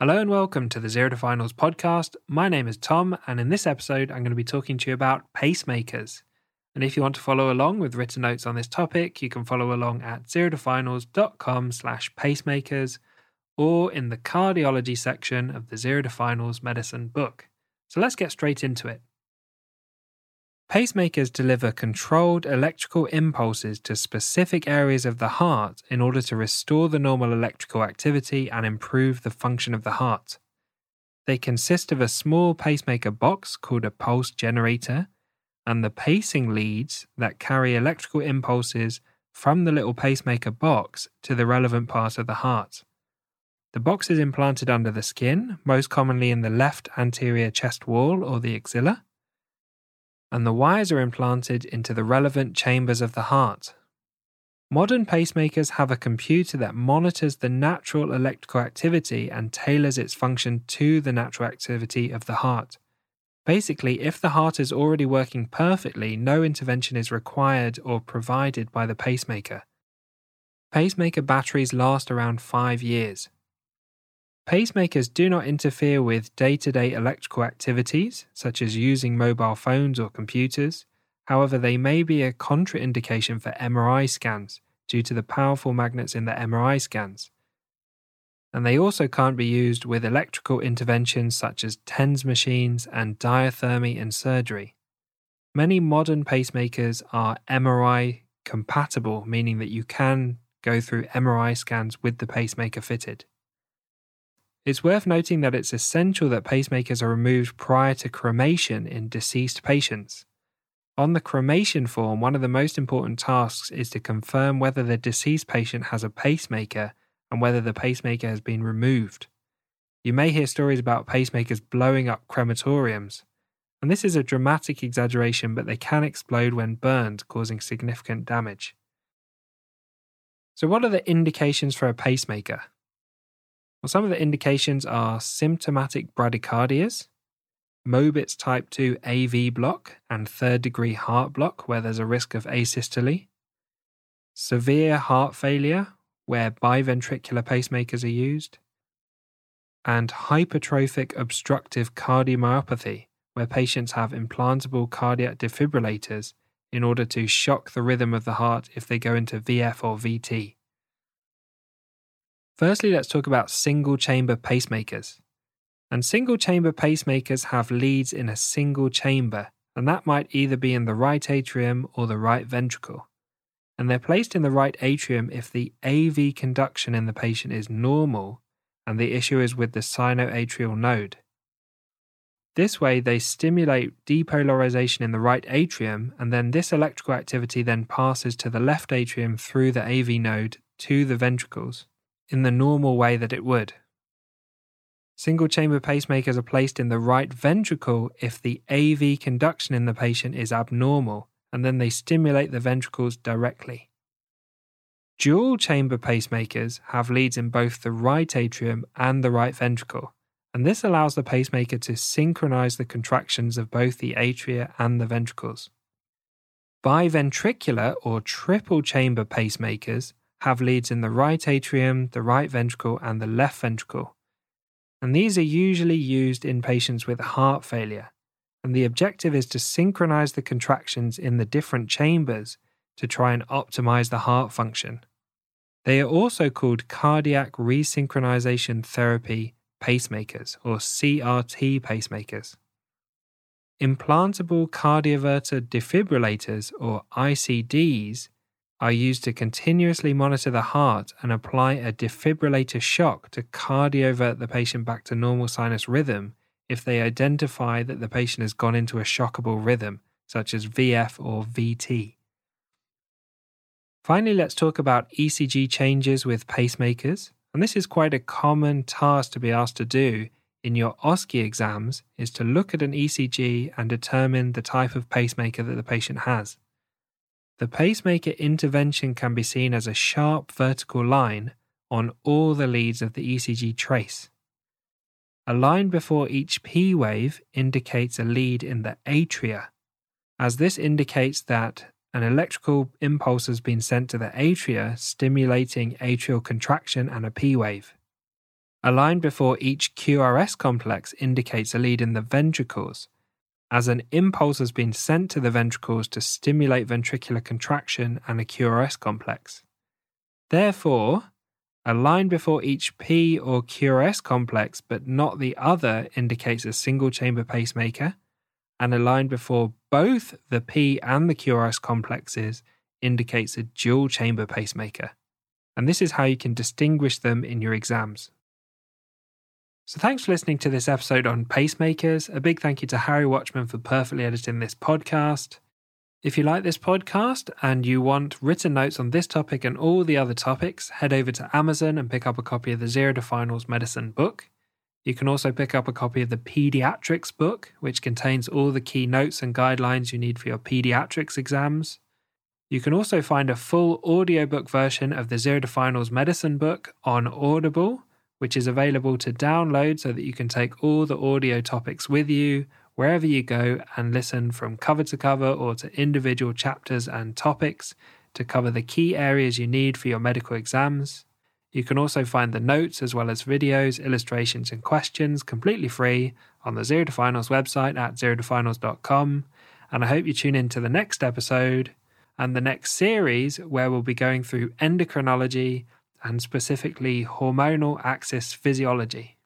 Hello and welcome to the Zero to Finals podcast. My name is Tom, and in this episode, I'm going to be talking to you about pacemakers. And if you want to follow along with written notes on this topic, you can follow along at zerotofinals.com slash pacemakers or in the cardiology section of the Zero to Finals medicine book. So let's get straight into it. Pacemakers deliver controlled electrical impulses to specific areas of the heart in order to restore the normal electrical activity and improve the function of the heart. They consist of a small pacemaker box called a pulse generator and the pacing leads that carry electrical impulses from the little pacemaker box to the relevant part of the heart. The box is implanted under the skin, most commonly in the left anterior chest wall or the axilla and the wires are implanted into the relevant chambers of the heart. Modern pacemakers have a computer that monitors the natural electrical activity and tailors its function to the natural activity of the heart. Basically, if the heart is already working perfectly, no intervention is required or provided by the pacemaker. Pacemaker batteries last around five years. Pacemakers do not interfere with day to day electrical activities, such as using mobile phones or computers. However, they may be a contraindication for MRI scans due to the powerful magnets in the MRI scans. And they also can't be used with electrical interventions such as TENS machines and diathermy in surgery. Many modern pacemakers are MRI compatible, meaning that you can go through MRI scans with the pacemaker fitted. It's worth noting that it's essential that pacemakers are removed prior to cremation in deceased patients. On the cremation form, one of the most important tasks is to confirm whether the deceased patient has a pacemaker and whether the pacemaker has been removed. You may hear stories about pacemakers blowing up crematoriums, and this is a dramatic exaggeration, but they can explode when burned, causing significant damage. So, what are the indications for a pacemaker? Well, some of the indications are symptomatic bradycardias, Mobitz type 2 AV block, and third degree heart block, where there's a risk of asystole, severe heart failure, where biventricular pacemakers are used, and hypertrophic obstructive cardiomyopathy, where patients have implantable cardiac defibrillators in order to shock the rhythm of the heart if they go into VF or VT. Firstly, let's talk about single chamber pacemakers. And single chamber pacemakers have leads in a single chamber, and that might either be in the right atrium or the right ventricle. And they're placed in the right atrium if the AV conduction in the patient is normal and the issue is with the sinoatrial node. This way, they stimulate depolarization in the right atrium, and then this electrical activity then passes to the left atrium through the AV node to the ventricles in the normal way that it would. Single chamber pacemakers are placed in the right ventricle if the AV conduction in the patient is abnormal, and then they stimulate the ventricles directly. Dual chamber pacemakers have leads in both the right atrium and the right ventricle, and this allows the pacemaker to synchronize the contractions of both the atria and the ventricles. Biventricular or triple chamber pacemakers have leads in the right atrium, the right ventricle, and the left ventricle. And these are usually used in patients with heart failure. And the objective is to synchronize the contractions in the different chambers to try and optimize the heart function. They are also called cardiac resynchronization therapy pacemakers, or CRT pacemakers. Implantable cardioverter defibrillators, or ICDs, are used to continuously monitor the heart and apply a defibrillator shock to cardiovert the patient back to normal sinus rhythm if they identify that the patient has gone into a shockable rhythm, such as VF or VT. Finally, let's talk about ECG changes with pacemakers. And this is quite a common task to be asked to do in your OSCE exams is to look at an ECG and determine the type of pacemaker that the patient has. The pacemaker intervention can be seen as a sharp vertical line on all the leads of the ECG trace. A line before each P wave indicates a lead in the atria, as this indicates that an electrical impulse has been sent to the atria, stimulating atrial contraction and a P wave. A line before each QRS complex indicates a lead in the ventricles, as an impulse has been sent to the ventricles to stimulate ventricular contraction and a QRS complex. Therefore, a line before each P or QRS complex but not the other indicates a single chamber pacemaker, and a line before both the P and the QRS complexes indicates a dual chamber pacemaker. And this is how you can distinguish them in your exams. So, thanks for listening to this episode on pacemakers. A big thank you to Harry Watchman for perfectly editing this podcast. If you like this podcast and you want written notes on this topic and all the other topics, head over to Amazon and pick up a copy of the Zero to Finals Medicine book. You can also pick up a copy of the Pediatrics book, which contains all the key notes and guidelines you need for your pediatrics exams. You can also find a full audiobook version of the Zero to Finals Medicine book on Audible which is available to download so that you can take all the audio topics with you wherever you go and listen from cover to cover or to individual chapters and topics to cover the key areas you need for your medical exams. You can also find the notes as well as videos, illustrations, and questions completely free on the Zero to Finals website at zerotofinals.com. And I hope you tune in to the next episode and the next series where we'll be going through endocrinology and specifically hormonal axis physiology.